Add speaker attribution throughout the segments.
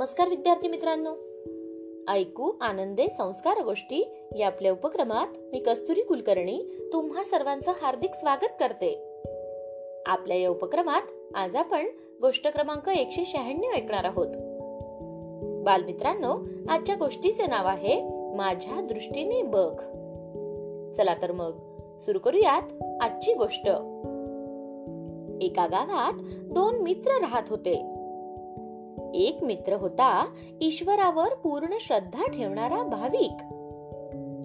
Speaker 1: नमस्कार विद्यार्थी मित्रांनो. ऐकू आनंदे संस्कार गोष्टी या आपल्या उपक्रमात मी कस्तुरी कुलकर्णी तुम्हा सर्वांचं हार्दिक स्वागत करते. आपल्या या उपक्रमात आज आपण गोष्ट क्रमांक एकशे शहाण्णव ऐकणार आहोत. बालमित्रांनो आजच्या गोष्टीचे नाव आहे माझ्या दृष्टीने बघ. चला तर मग सुरू करूयात आजची गोष्ट. एका गावात दोन मित्र राहत होते. एक मित्र होता ईश्वरावर पूर्ण श्रद्धा ठेवणारा भाविक.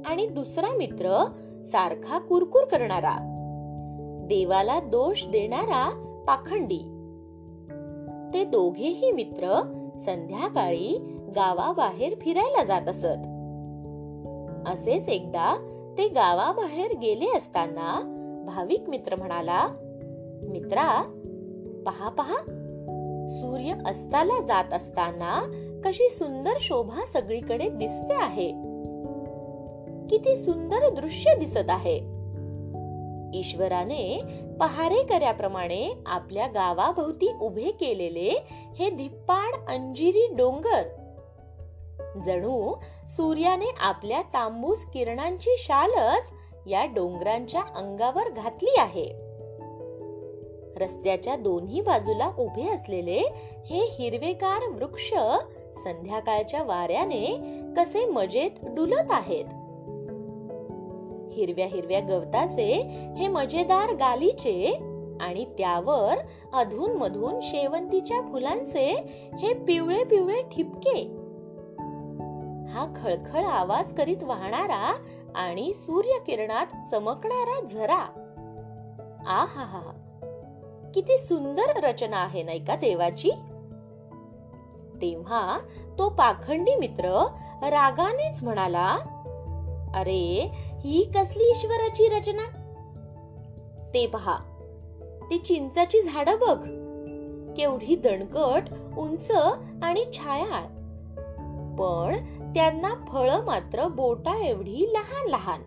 Speaker 1: आणि दुसरा मित्र सारखा कुरकुर करणारा. देवाला दोष देणारा पाखंडी. ते दोघेही मित्र संध्याकाळी गावाबाहेर फिरायला जात असत. असेच एकदा ते गावाबाहेर गेले असताना भाविक मित्र म्हणाला मित्रा पहा पहा सूर्य अस्ताला जात असताना कशी सुंदर शोभा सगळीकडे दिसते आहे. किती सुंदर दृश्य दिसत आहे. ईश्वराने पहारेकऱ्याप्रमाणे आपल्या गावाभोवती उभे केलेले हे धिप्पाड अंजिरी डोंगर. जणू सूर्याने आपल्या तांबूस किरणांची शालच या डोंगरांच्या अंगावर घातली आहे. रस्त्याच्या दोन्ही बाजूला उभे असलेले हे हिरवेगार वृक्ष संध्याकाळच्या वाऱ्याने कसे मजेत डुलत आहेत. हिरव्या हिरव्या गवताचे हे मजेदार गालीचे आणि त्यावर अधून मधून शेवंतीच्या फुलांचे हे पिवळे पिवळे ठिपके. हा खळखळ आवाज करीत वाहणारा आणि सूर्यकिरणात चमकणारा झरा. आ हा हा. किती सुंदर रचना आहे नाही का देवाची? तेव्हा तो पाखंडी मित्र रागानेच म्हणाला अरे ही कसली ईश्वराची रचना? ते पहा ती चिंचाची झाड बघ. केवढी दणकट उंच आणि छायाळ. पण त्यांना फळ मात्र बोटा एवढी लहान लहान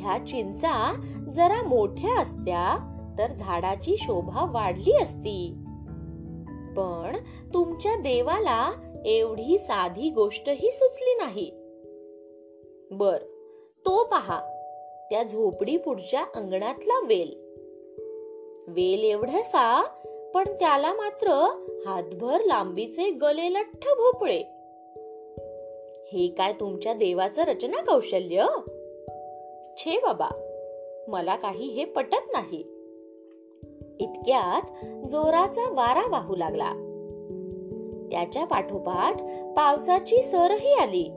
Speaker 1: ह्या चिंचा जरा मोठ्या असत्या तर झाडाची शोभा वाढली असती. पण तुमच्या देवाला एवढी साधी गोष्टही सुचली नाही. बर तो पहा त्या झोपडी पुढच्या अंगणातला वेल. वेल एवढसा पण त्याला मात्र हातभर लांबीचे गले लठ्ठ भोपळे. हे काय तुमच्या देवाचं रचना कौशल्य? छे बाबा मला काही हे पटत नाही. इतक्यात जोराचा वारा वाहू लागला. त्याच्या पाठोपाठ पावसाची सरही आली.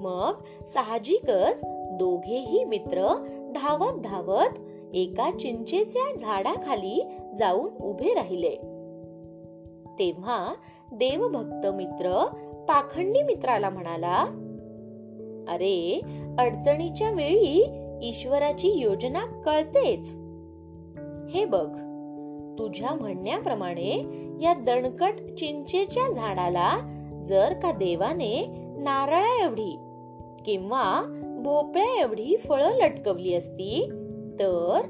Speaker 1: मग साहजिकच दोघेही मित्र धावत धावत एका चिंचेच्या झाडाखाली जाऊन उभे राहिले. तेव्हा देवभक्त मित्र पाखंडी मित्राला म्हणाला अरे अडचणीच्या वेळी ईश्वराची योजना कळतेच. हे बघ तुझ्या म्हणण्याप्रमाणे या दणकट चिंचेच्या झाडाला जर का देवाने नारळा एवढी किंवा भोपळ्या एवढी फळं लटकवली असती तर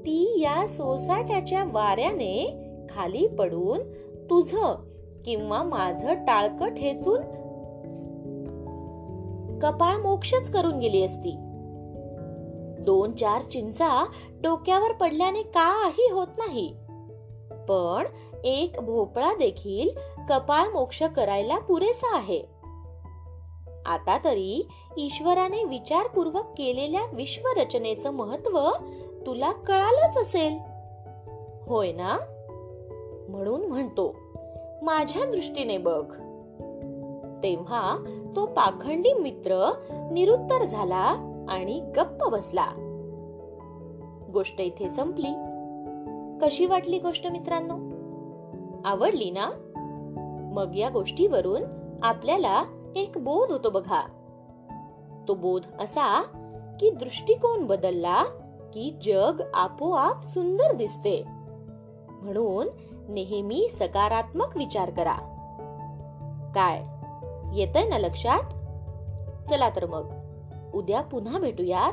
Speaker 1: ती या सोसाट्याच्या वाऱ्याने खाली पडून तुझ किंवा माझं टाळक ठेचून कपाळ मोक्षच करून गेली असती. दोन चार चिंचा डोक्यावर पडल्याने काही होत नाही. पण एक भोपळा देखील कपाळ मोक्ष करायला पुरेसा आहे. आता तरी ईश्वराने विचारपूर्वक केलेल्या विश्वरचनेचं महत्त्व तुला कळालंच असेल. होय ना? म्हणून म्हणतो माझ्या दृष्टीने बघ. तेव्हा तो पाखंडी मित्र निरुत्तर झाला आणि गप्प बसला. गोष्ट इथे संपली. कशी वाटली गोष्ट मित्रांनो? आवडली ना? मग या गोष्टीवरून आपल्याला एक बोध होतो बघा. तो बोध असा की दृष्टिकोन बदलला की जग आपोआप सुंदर दिसते. म्हणून नेहमी सकारात्मक विचार करा. काय? येतंय ना लक्षात? चला तर मग. उद्या पुन्हा भेटूयात.